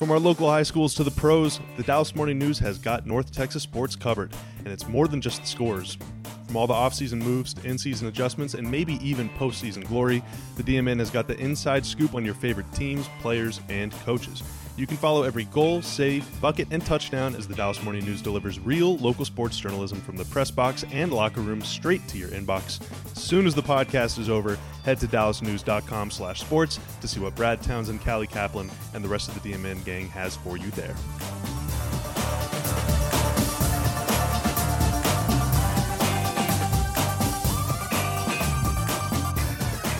From our local high schools to the pros, the Dallas Morning News has got North Texas sports covered, and it's more than just the scores. From all the offseason moves to in season adjustments and maybe even postseason glory, the DMN has got the inside scoop on your favorite teams, players, and coaches. You can follow every goal, save, bucket, and touchdown as the Dallas Morning News delivers real local sports journalism from the press box and locker room straight to your inbox. As soon as the podcast is over, head to dallasnews.com slash sports to see what Brad Townsend, Callie Kaplan, and the rest of the DMN gang has for you there.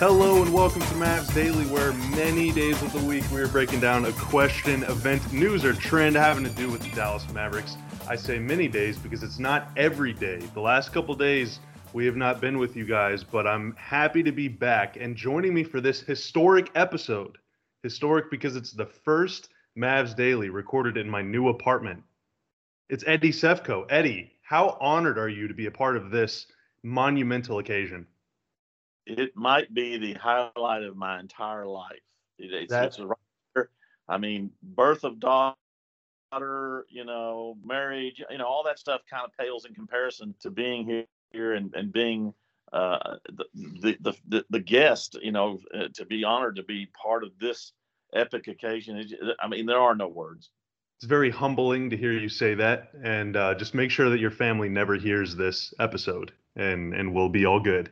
Hello and welcome to Mavs Daily, where many days of the week we are breaking down a question, event, news, or trend having to do with the Dallas Mavericks. I say many days because it's not every day. The last couple days we have not been with you guys, but I'm happy to be back and joining me for this historic episode. Historic because it's the first Mavs Daily recorded in my new apartment. It's Eddie Sefko. Eddie, how honored are you to be a part of this monumental occasion? It might be the highlight of my entire life. It, it's, it's a, I mean, birth of daughter, you know, marriage, you know, all that stuff kind of pales in comparison to being here and, and being uh, the, the, the, the guest, you know, uh, to be honored to be part of this epic occasion. I mean, there are no words. It's very humbling to hear you say that, and uh, just make sure that your family never hears this episode, and and we'll be all good.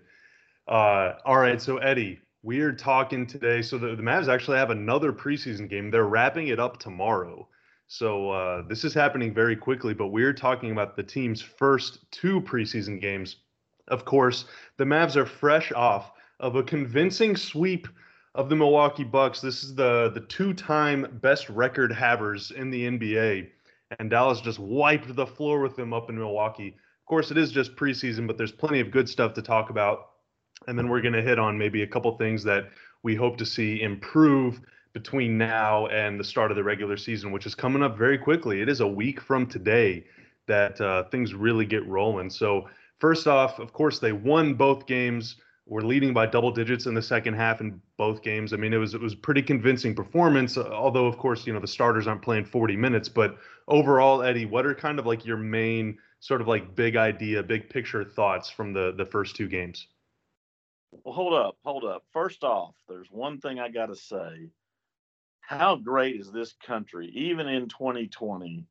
Uh, all right, so Eddie, we are talking today. So the, the Mavs actually have another preseason game. They're wrapping it up tomorrow. So uh, this is happening very quickly, but we're talking about the team's first two preseason games. Of course, the Mavs are fresh off of a convincing sweep of the Milwaukee Bucks. This is the the two-time best record havers in the NBA, and Dallas just wiped the floor with them up in Milwaukee. Of course, it is just preseason, but there's plenty of good stuff to talk about and then we're going to hit on maybe a couple things that we hope to see improve between now and the start of the regular season, which is coming up very quickly. It is a week from today that uh, things really get rolling. So, first off, of course, they won both games. We're leading by double digits in the second half in both games. I mean, it was it was pretty convincing performance. Although, of course, you know the starters aren't playing 40 minutes. But overall, Eddie, what are kind of like your main sort of like big idea, big picture thoughts from the the first two games? Well, hold up, hold up. First off, there's one thing I got to say. How great is this country, even in 2020,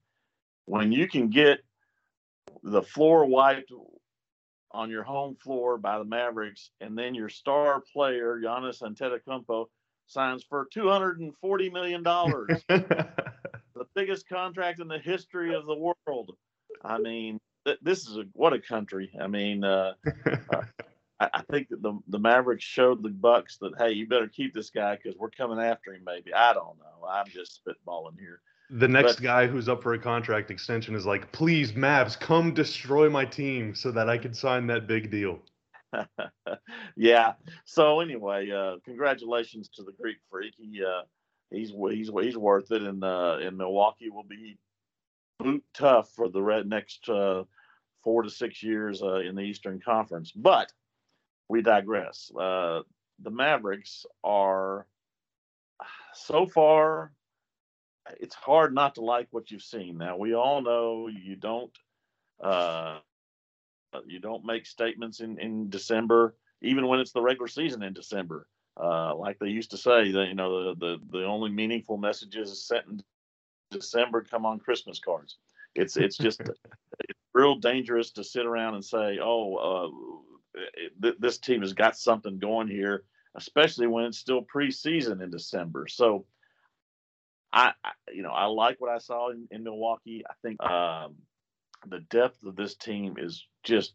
when you can get the floor wiped on your home floor by the Mavericks, and then your star player Giannis Antetokounmpo signs for 240 million dollars, the biggest contract in the history of the world. I mean, th- this is a what a country. I mean, uh, uh, I, I think that the the Mavericks showed the Bucks that hey, you better keep this guy because we're coming after him. Maybe I don't know. I'm just spitballing here. The next but, guy who's up for a contract extension is like, please, Mavs, come destroy my team so that I can sign that big deal. yeah. So anyway, uh, congratulations to the Greek Freak. He uh, he's he's he's worth it, and uh, in Milwaukee will be boot tough for the next uh, four to six years uh, in the Eastern Conference. But we digress. Uh, the Mavericks are so far. It's hard not to like what you've seen. Now we all know you don't uh, you don't make statements in in December, even when it's the regular season in December. Uh, like they used to say, that you know the, the the only meaningful messages sent in December come on Christmas cards. It's it's just it's real dangerous to sit around and say, oh, uh, this team has got something going here, especially when it's still preseason in December. So, I, I you know, I like what I saw in, in Milwaukee. I think um, the depth of this team is just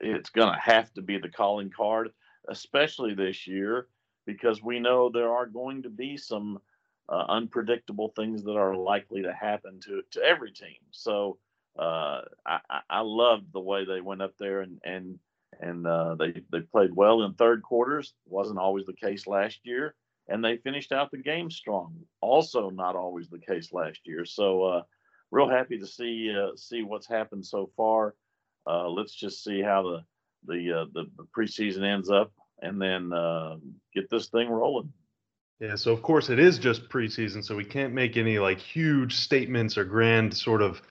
it's going to have to be the calling card, especially this year, because we know there are going to be some uh, unpredictable things that are likely to happen to to every team. So uh, I, I loved the way they went up there and and and uh, they they played well in third quarters. wasn't always the case last year, and they finished out the game strong. Also, not always the case last year. So, uh, real happy to see uh, see what's happened so far. Uh, let's just see how the the, uh, the the preseason ends up, and then uh, get this thing rolling. Yeah, so of course it is just preseason, so we can't make any like huge statements or grand sort of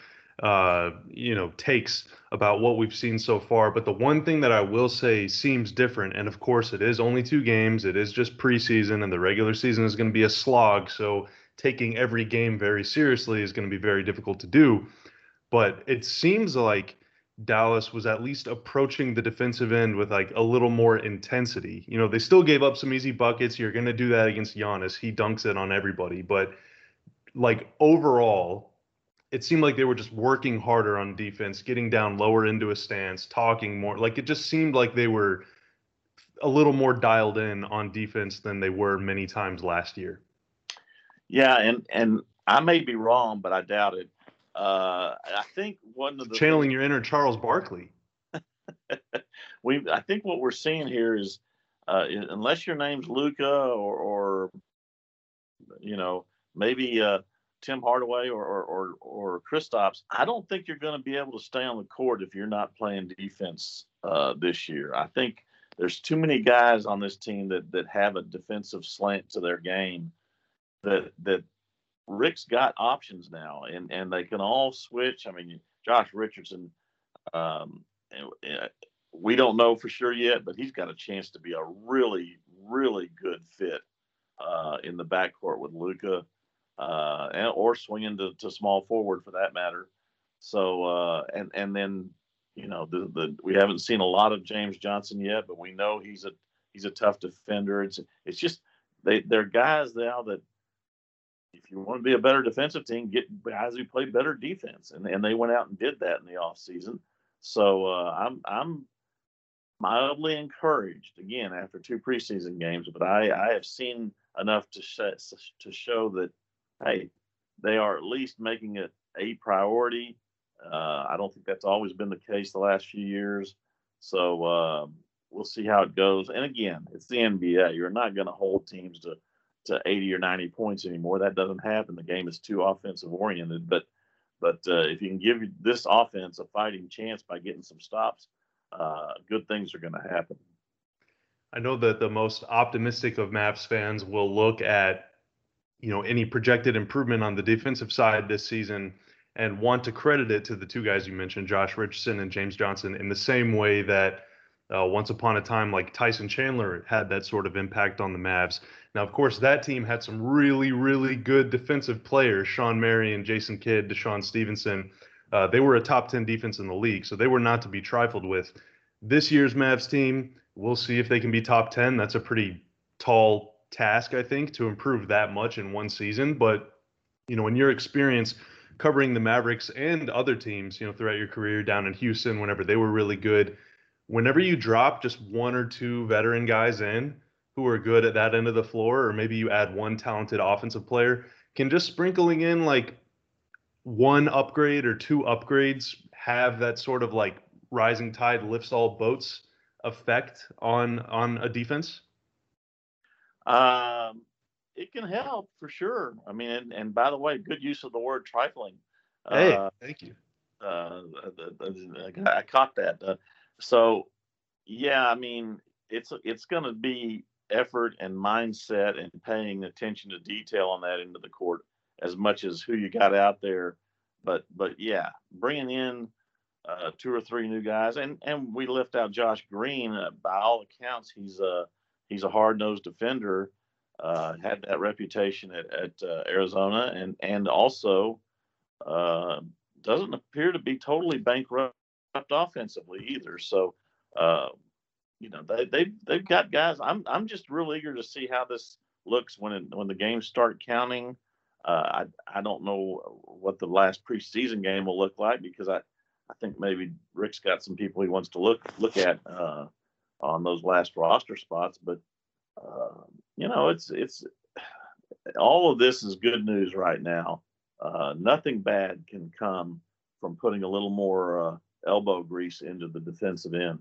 uh, you know takes about what we've seen so far. But the one thing that I will say seems different, and of course it is only two games, it is just preseason, and the regular season is going to be a slog. So taking every game very seriously is going to be very difficult to do. But it seems like Dallas was at least approaching the defensive end with like a little more intensity. You know, they still gave up some easy buckets. You're going to do that against Giannis. He dunks it on everybody. But like overall, it seemed like they were just working harder on defense, getting down lower into a stance, talking more. Like it just seemed like they were a little more dialed in on defense than they were many times last year. Yeah, and and I may be wrong, but I doubt it. Uh, I think one of the channeling things, your inner Charles Barkley. we, I think what we're seeing here is, uh, unless your name's Luka or, or you know, maybe uh, Tim Hardaway or or or, or Kristaps, I don't think you're going to be able to stay on the court if you're not playing defense uh, this year. I think there's too many guys on this team that that have a defensive slant to their game that that Rick's got options now, and and they can all switch. I mean, Josh Richardson, um, we don't know for sure yet, but he's got a chance to be a really really good fit uh, in the backcourt with Luka, uh, and, or swinging to, to small forward for that matter. So uh, and and then you know the the we haven't seen a lot of James Johnson yet, but we know he's a he's a tough defender. It's it's just they they're guys now that if you want to be a better defensive team, get guys who play better defense, and and they went out and did that in the offseason. So uh, I'm I'm mildly encouraged again after two preseason games, but I I have seen enough to sh- to show that hey they are at least making it a priority. Uh, I don't think that's always been the case the last few years. So uh, we'll see how it goes. And again, it's the NBA. You're not going to hold teams to to 80 or 90 points anymore. That doesn't happen. The game is too offensive oriented. But but uh, if you can give this offense a fighting chance by getting some stops, uh, good things are going to happen. I know that the most optimistic of Mavs fans will look at you know any projected improvement on the defensive side this season and want to credit it to the two guys you mentioned, Josh Richardson and James Johnson, in the same way that uh, once upon a time, like Tyson Chandler had that sort of impact on the Mavs. Now, of course, that team had some really, really good defensive players Shawn Marion, Jason Kidd, DeShawn Stevenson. Uh, they were a top 10 defense in the league, so they were not to be trifled with. This year's Mavs team, we'll see if they can be top 10. That's a pretty tall task, I think, to improve that much in one season. But, you know, in your experience covering the Mavericks and other teams, you know, throughout your career down in Houston, whenever they were really good, whenever you drop just one or two veteran guys in who are good at that end of the floor, or maybe you add one talented offensive player, can just sprinkling in like one upgrade or two upgrades have that sort of like rising tide lifts all boats effect on on a defense? Um, it can help for sure. I mean, and, and by the way, good use of the word trifling. Hey, uh, thank you. Uh, I caught that. Uh, so, yeah, I mean, it's it's going to be effort and mindset and paying attention to detail on that end of the court as much as who you got out there. But but yeah, bringing in uh, two or three new guys, and and we lift out Josh Green. Uh, by all accounts, he's a he's a hard nosed defender. Uh, had that reputation at, at uh, Arizona, and and also uh, doesn't appear to be totally bankrupt offensively either. So, uh, you know, they they they've got guys. I'm I'm just real eager to see how this looks when it, when the games start counting. Uh, I I don't know what the last preseason game will look like because I I think maybe Rick's got some people he wants to look look at uh, on those last roster spots. But uh, you know, it's it's all of this is good news right now. Uh, nothing bad can come from putting a little more uh, elbow grease into the defensive end.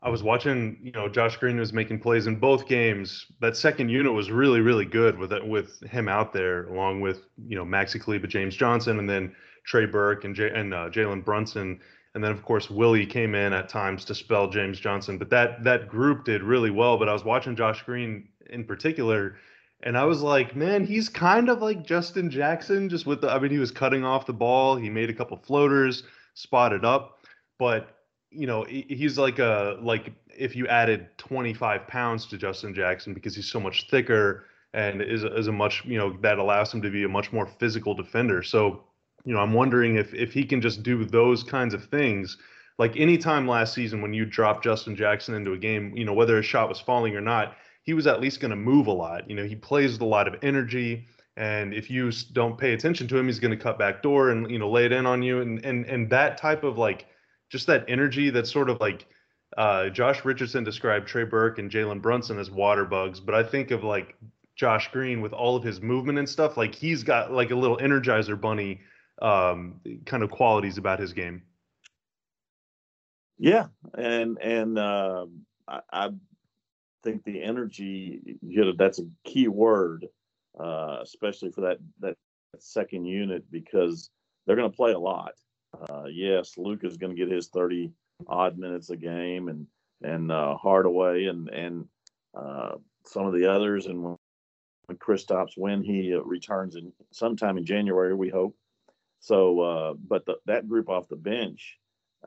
I was watching, you know, Josh Green was making plays in both games. That second unit was really, really good with it, with him out there, along with you know Maxi Kleber, James Johnson, and then Trey Burke and J- and uh, Jalen Brunson. And then of course Willie came in at times to spell James Johnson. But that that group did really well. But I was watching Josh Green in particular, and I was like, man, he's kind of like Justin Jackson, just with the. I mean, he was cutting off the ball. He made a couple floaters, spotted up, but you know, he's like a like if you added 25 pounds to Justin Jackson because he's so much thicker and is is a much you know that allows him to be a much more physical defender. So you know, I'm wondering if if he can just do those kinds of things. Like anytime last season when you dropped Justin Jackson into a game, you know, whether a shot was falling or not, he was at least going to move a lot. You know, he plays with a lot of energy. And if you don't pay attention to him, he's going to cut back door and you know lay it in on you. And and and that type of like just that energy that's sort of like uh, Josh Richardson described Trey Burke and Jalen Brunson as water bugs, but I think of like Josh Green with all of his movement and stuff. Like he's got like a little Energizer Bunny um, kind of qualities about his game. Yeah, and and uh, I, I, think the energy, you know, that's a key word, uh, especially for that that second unit because they're going to play a lot. Uh, yes, Luke is going to get his thirty odd minutes a game, and and uh, Hardaway and and uh, some of the others, and when, Kristaps when he returns in sometime in January, we hope. So, uh, but the, that group off the bench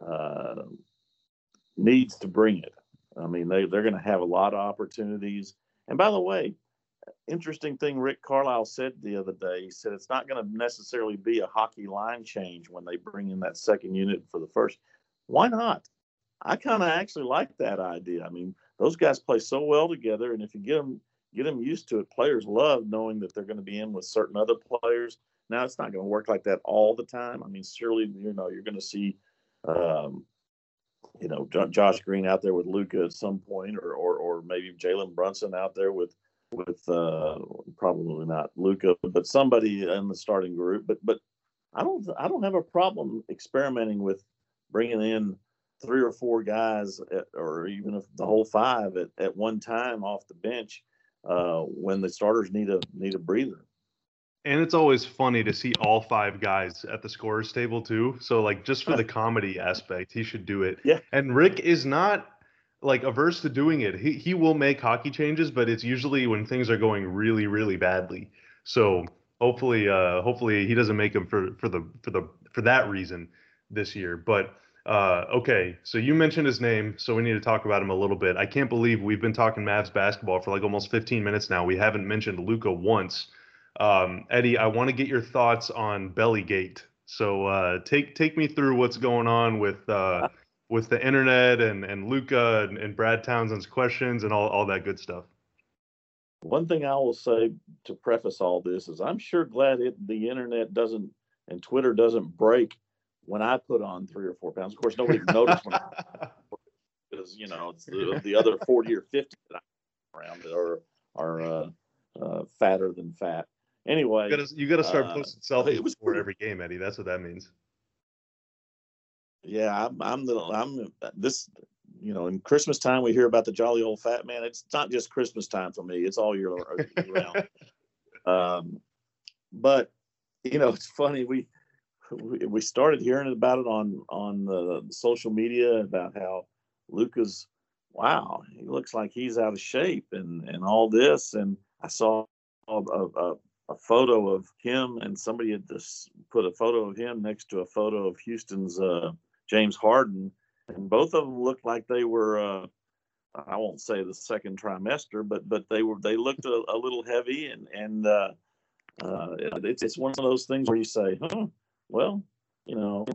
uh, needs to bring it. I mean, they they're going to have a lot of opportunities. And by the way, interesting thing Rick Carlisle said the other day. He said it's not going to necessarily be a hockey line change when they bring in that second unit for the first. Why not? I kind of actually like that idea. I mean, those guys play so well together, and if you get them get them used to it, players love knowing that they're going to be in with certain other players. Now it's not going to work like that all the time. I mean, surely you know you're going to see, um, you know, Josh Green out there with Luka at some point, or or or maybe Jalen Brunson out there with with uh, probably not Luka, but somebody in the starting group. But but I don't I don't have a problem experimenting with bringing in three or four guys, at, or even if the whole five at, at one time off the bench uh, when the starters need a need a breather. And it's always funny to see all five guys at the scorers table too. So like just for the comedy aspect, he should do it. Yeah. And Rick is not like averse to doing it. He he will make hockey changes, but it's usually when things are going really really badly. So hopefully uh hopefully he doesn't make them for for the for the for that reason this year. But uh okay, so you mentioned his name, so we need to talk about him a little bit. I can't believe we've been talking Mavs basketball for like almost 15 minutes now. We haven't mentioned Luka once. Um, Eddie, I want to get your thoughts on Bellygate. So uh, take take me through what's going on with uh, with the internet and and Luka and, and Brad Townsend's questions and all all that good stuff. One thing I will say to preface all this is I'm sure glad it, the internet doesn't and Twitter doesn't break when I put on three or four pounds. Of course, nobody noticed when because you know it's the, the other forty or fifty that I'm around that are are uh, uh, fatter than fat. Anyway, you gotta, you gotta start uh, posting selfies it was before every game, Eddie. That's what that means. Yeah, I'm, I'm the I'm this. You know, in Christmas time we hear about the jolly old fat man. It's not just Christmas time for me; it's all year, year round. um, but you know, it's funny we we started hearing about it on on the social media about how Luka's wow, he looks like he's out of shape and and all this. And I saw a, a, a photo of him, and somebody had just put a photo of him next to a photo of Houston's uh, James Harden, and both of them looked like they were. Uh, I won't say the second trimester, but but they were they looked a, a little heavy, and and uh, uh, it's it's one of those things where you say, huh, well, you know,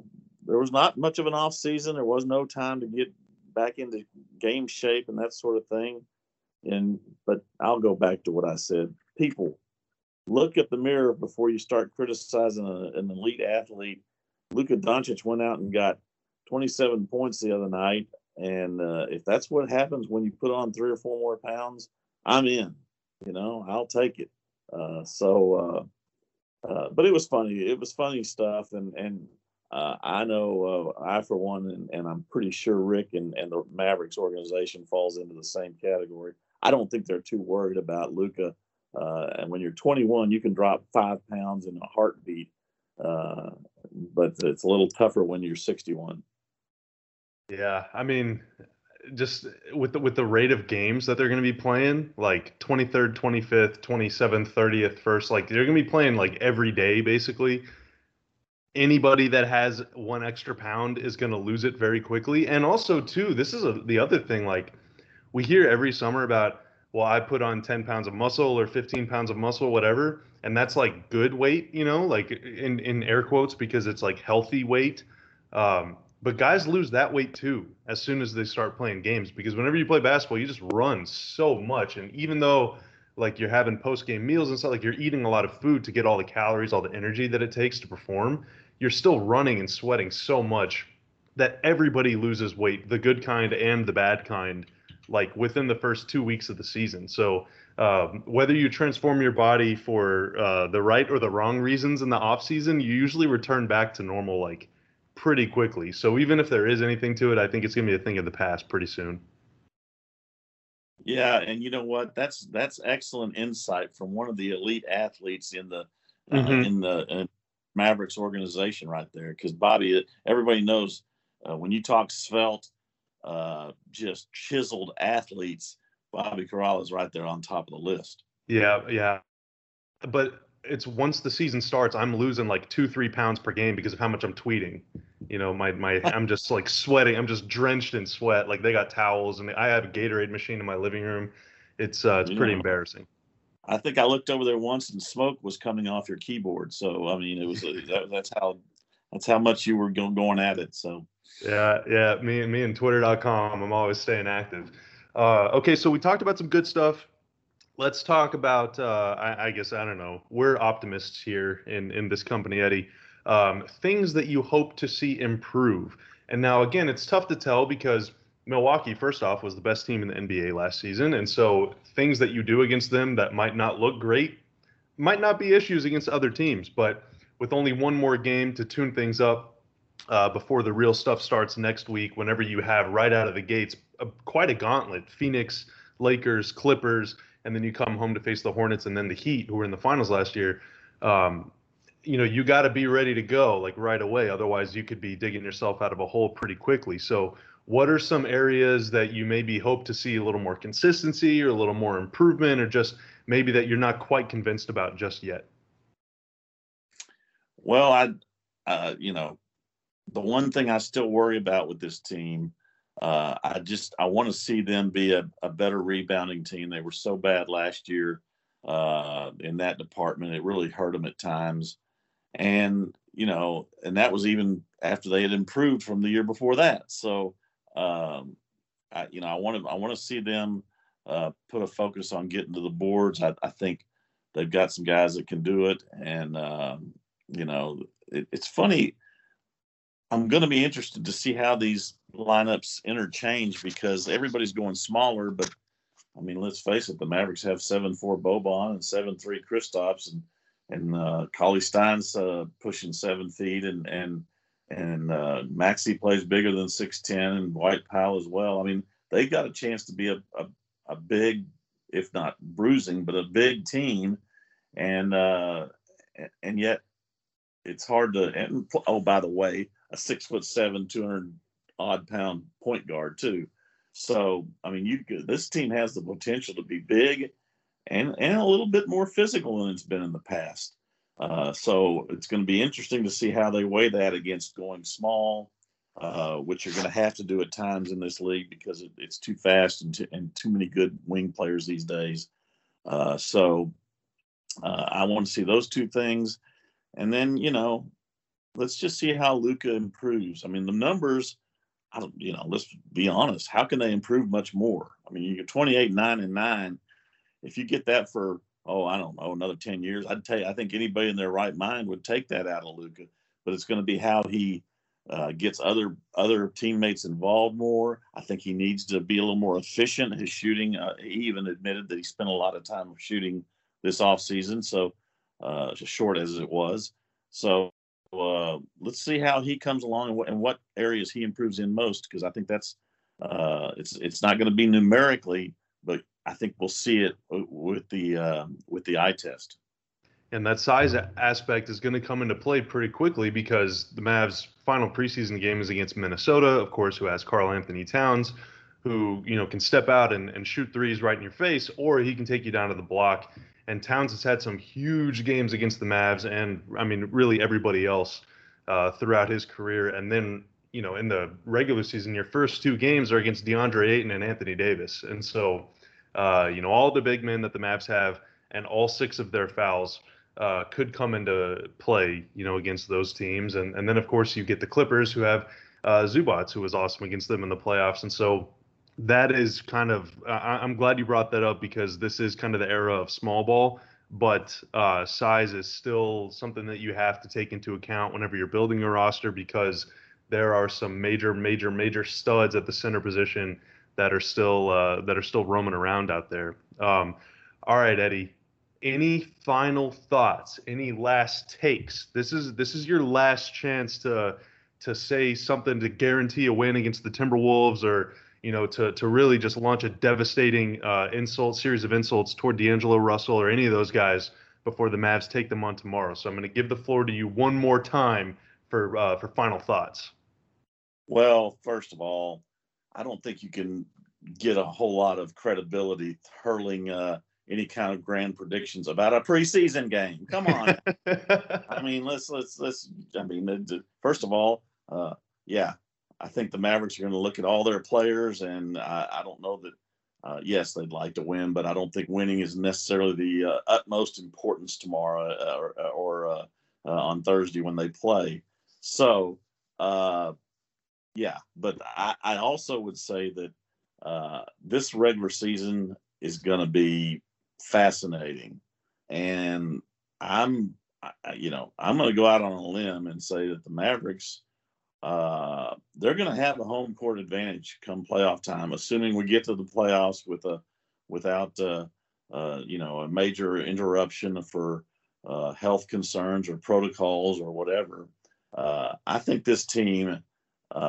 there was not much of an off season. There was no time to get back into game shape and that sort of thing. And but I'll go back to what I said. People, look at the mirror before you start criticizing a, an elite athlete. Luka Doncic went out and got 27 points the other night, and uh, if that's what happens when you put on three or four more pounds, I'm in. You know, I'll take it. Uh, so, uh, uh but it was funny. It was funny stuff, and and uh, I know I, for one, and, and, I'm pretty sure Rick and, and the Mavericks organization falls into the same category. I don't think they're too worried about Luka. Uh, and when you're 21, you can drop five pounds in a heartbeat, uh, but it's a little tougher when you're 61. Yeah, I mean, just with the with the rate of games that they're going to be playing, like 23rd, 25th, 27th, 30th, first, like they're going to be playing like every day basically. Anybody that has one extra pound is going to lose it very quickly. And also, too, this is a, the other thing. Like we hear every summer about, well, I put on 10 pounds of muscle or 15 pounds of muscle, whatever, and that's like good weight, you know, like in in air quotes because it's like healthy weight. Um, but guys lose that weight too as soon as they start playing games because whenever you play basketball, you just run so much. And even though like you're having post game meals and stuff, like you're eating a lot of food to get all the calories, all the energy that it takes to perform, you're still running and sweating so much that everybody loses weight, the good kind and the bad kind, like within the first two weeks of the season. So um, whether you transform your body for uh, the right or the wrong reasons in the off season, you usually return back to normal like pretty quickly. So even if there is anything to it, I think it's going to be a thing of the past pretty soon. Yeah, and you know what? That's that's excellent insight from one of the elite athletes in the uh, mm-hmm. in the uh, Mavericks organization right there. Because Bobby, uh, everybody knows uh, when you talk svelte, uh, just chiseled athletes, Bobby Karalla is right there on top of the list. Yeah, yeah. But it's once the season starts, I'm losing like two, three pounds per game because of how much I'm tweeting. You know, my my I'm just like sweating. I'm just drenched in sweat. Like they got towels and I have a Gatorade machine in my living room. It's uh, it's pretty embarrassing. I think I looked over there once and smoke was coming off your keyboard. So I mean, it was that, that's how that's how much you were going at it. So yeah, yeah. Me and me and Twitter.com. I'm always staying active. Uh, okay, so we talked about some good stuff let's talk about. Uh, I, I, guess I don't know. We're optimists here in in this company, Eddie. Um, things that you hope to see improve. And now again, it's tough to tell because Milwaukee, first off, was the best team in the NBA last season, and so things that you do against them that might not look great might not be issues against other teams. But with only one more game to tune things up uh, before the real stuff starts next week, whenever you have right out of the gates a, quite a gauntlet: Phoenix, Lakers, Clippers and then you come home to face the Hornets and then the Heat, who were in the finals last year. Um, you know, you got to be ready to go like right away. Otherwise, you could be digging yourself out of a hole pretty quickly. So, what are some areas that you maybe hope to see a little more consistency or a little more improvement, or just maybe that you're not quite convinced about just yet? Well, I, uh, you know, the one thing I still worry about with this team uh, I just I want to see them be a, a, better rebounding team. They were so bad last year uh, in that department; it really hurt them at times. And you know, and that was even after they had improved from the year before that. So, um, I, you know, I want to I want to see them uh, put a focus on getting to the boards. I, I, think they've got some guys that can do it, and um, you know, it, it's funny. I'm going to be interested to see how these lineups interchange because everybody's going smaller. But I mean, let's face it, the Mavericks have seven four Boban and seven three Kristaps, and and uh, Cauley-Stein's uh, pushing seven feet, and and and uh, Maxi plays bigger than six ten, and Dwight Powell as well. I mean, they've got a chance to be a, a, a big, if not bruising, but a big team, and uh, and yet it's hard to. And oh, by the way, a six foot seven, two hundred odd pound point guard too. So I mean, you could, this team has the potential to be big and and a little bit more physical than it's been in the past. Uh, so it's going to be interesting to see how they weigh that against going small, uh, which you're going to have to do at times in this league because it, it's too fast and too, and too many good wing players these days. Uh, so uh, I want to see those two things, and then you know, let's just see how Luka improves. I mean, the numbers I don't, you know, let's be honest. How can they improve much more? I mean, you get 28, 9, and 9. If you get that for, oh, I don't know, another 10 years, I'd tell you, I think anybody in their right mind would take that out of Luka, But it's going to be how he uh, gets other other teammates involved more. I think he needs to be a little more efficient. His shooting, uh, he even admitted that he spent a lot of time shooting this offseason. So, uh, short as it was. So, uh, let's see how he comes along and what, and what areas he improves in most because I think that's uh, it's it's not going to be numerically, but I think we'll see it with the uh, with the eye test. And that size aspect is going to come into play pretty quickly because the Mavs' final preseason game is against Minnesota, of course, who has Karl-Anthony Towns, who you know can step out and, and shoot threes right in your face, or he can take you down to the block. And Towns has had some huge games against the Mavs, and I mean, really everybody else uh, throughout his career. And then you know, in the regular season, your first two games are against DeAndre Ayton and Anthony Davis, and so uh, you know all the big men that the Mavs have, and all six of their fouls. Uh, could come into play, you know, against those teams, and and then of course you get the Clippers who have uh, Zubac, who was awesome against them in the playoffs, and so that is kind of I, am glad you brought that up because this is kind of the era of small ball but uh, size is still something that you have to take into account whenever you're building a roster because there are some major major major studs at the center position that are still uh, that are still roaming around out there. Um, all right eddie any final thoughts? Any last takes? This is this is your last chance to to say something to guarantee a win against the timberwolves or you know, to to really just launch a devastating uh, insult series of insults toward D'Angelo Russell or any of those guys before the Mavs take them on tomorrow. So I'm going to give the floor to you one more time for uh, for final thoughts. Well, first of all, I don't think you can get a whole lot of credibility hurling uh, any kind of grand predictions about a preseason game. Come on. I mean, let's let's let's. I mean, first of all, uh, yeah, I think the Mavericks are going to look at all their players, and I, I don't know that. Uh, yes, they'd like to win, but I don't think winning is necessarily the uh, utmost importance tomorrow uh, or, uh, or uh, uh, on Thursday when they play. So, yeah, but I, I, also would say that this regular season is going to be fascinating, and I'm, you know, I'm going to go out on a limb and say that the Mavericks uh, they're going to have a home court advantage come playoff time, assuming we get to the playoffs with a without uh, uh, you know a major interruption for uh, health concerns or protocols or whatever. Uh, I think this team,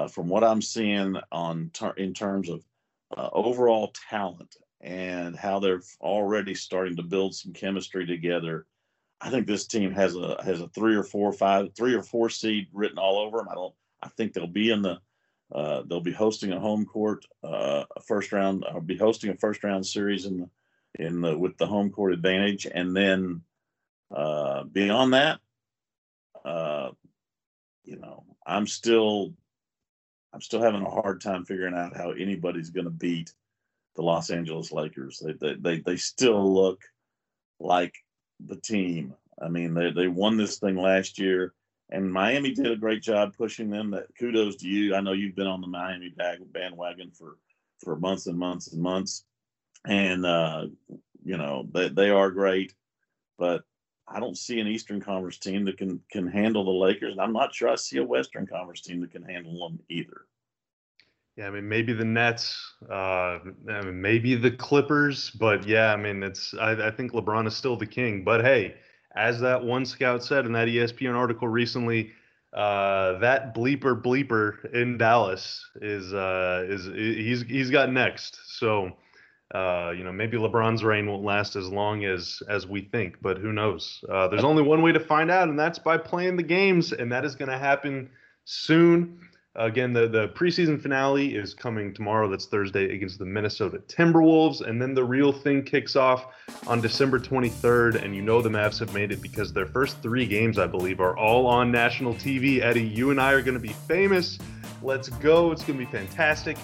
from what I'm seeing on ter- in terms of overall talent and how they're already starting to build some chemistry together. I think this team has a has a three or four, five, three or four seed written all over them. I don't I think they'll be in the uh, they'll be hosting a home court uh, first round. I'll be hosting a first round series in the, in the with the home court advantage, and then uh, beyond that, uh, you know, I'm still I'm still having a hard time figuring out how anybody's going to beat the Los Angeles Lakers. They, they they they still look like the team. I mean, they they won this thing last year and Miami did a great job pushing them. That kudos to you. I know you've been on the Miami bandwagon for for months and months and months, and uh, you know they they are great, but I don't see an Eastern Conference team that can can handle the Lakers, and I'm not sure I see a Western Conference team that can handle them either. Yeah, I mean maybe the Nets, uh, I mean, maybe the Clippers, but yeah, I mean it's I, I think LeBron is still the king. But hey as that one scout said in that ESPN article recently, uh, that bleeper bleeper in Dallas is uh, is he's he's got next. So uh, you know maybe LeBron's reign won't last as long as as we think, but who knows? Uh, there's only one way to find out, and that's by playing the games, and that is going to happen soon. Again, the, the preseason finale is coming tomorrow. That's Thursday against the Minnesota Timberwolves. And then the real thing kicks off on December 23rd. And you know the Mavs have made it because their first three games, I believe, are all on national TV. Eddie, you and I are going to be famous. Let's go. It's going to be fantastic.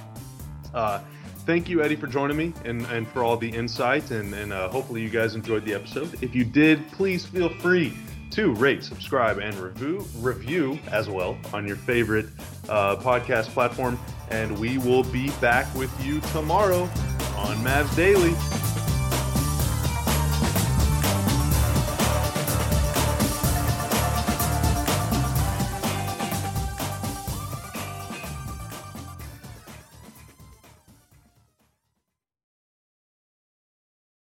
Uh, thank you, Eddie, for joining me and, and for all the insight. And, and uh, hopefully you guys enjoyed the episode. If you did, please feel free to rate, subscribe, and review review as well on your favorite uh, podcast platform. And we will be back with you tomorrow on Mavs Daily.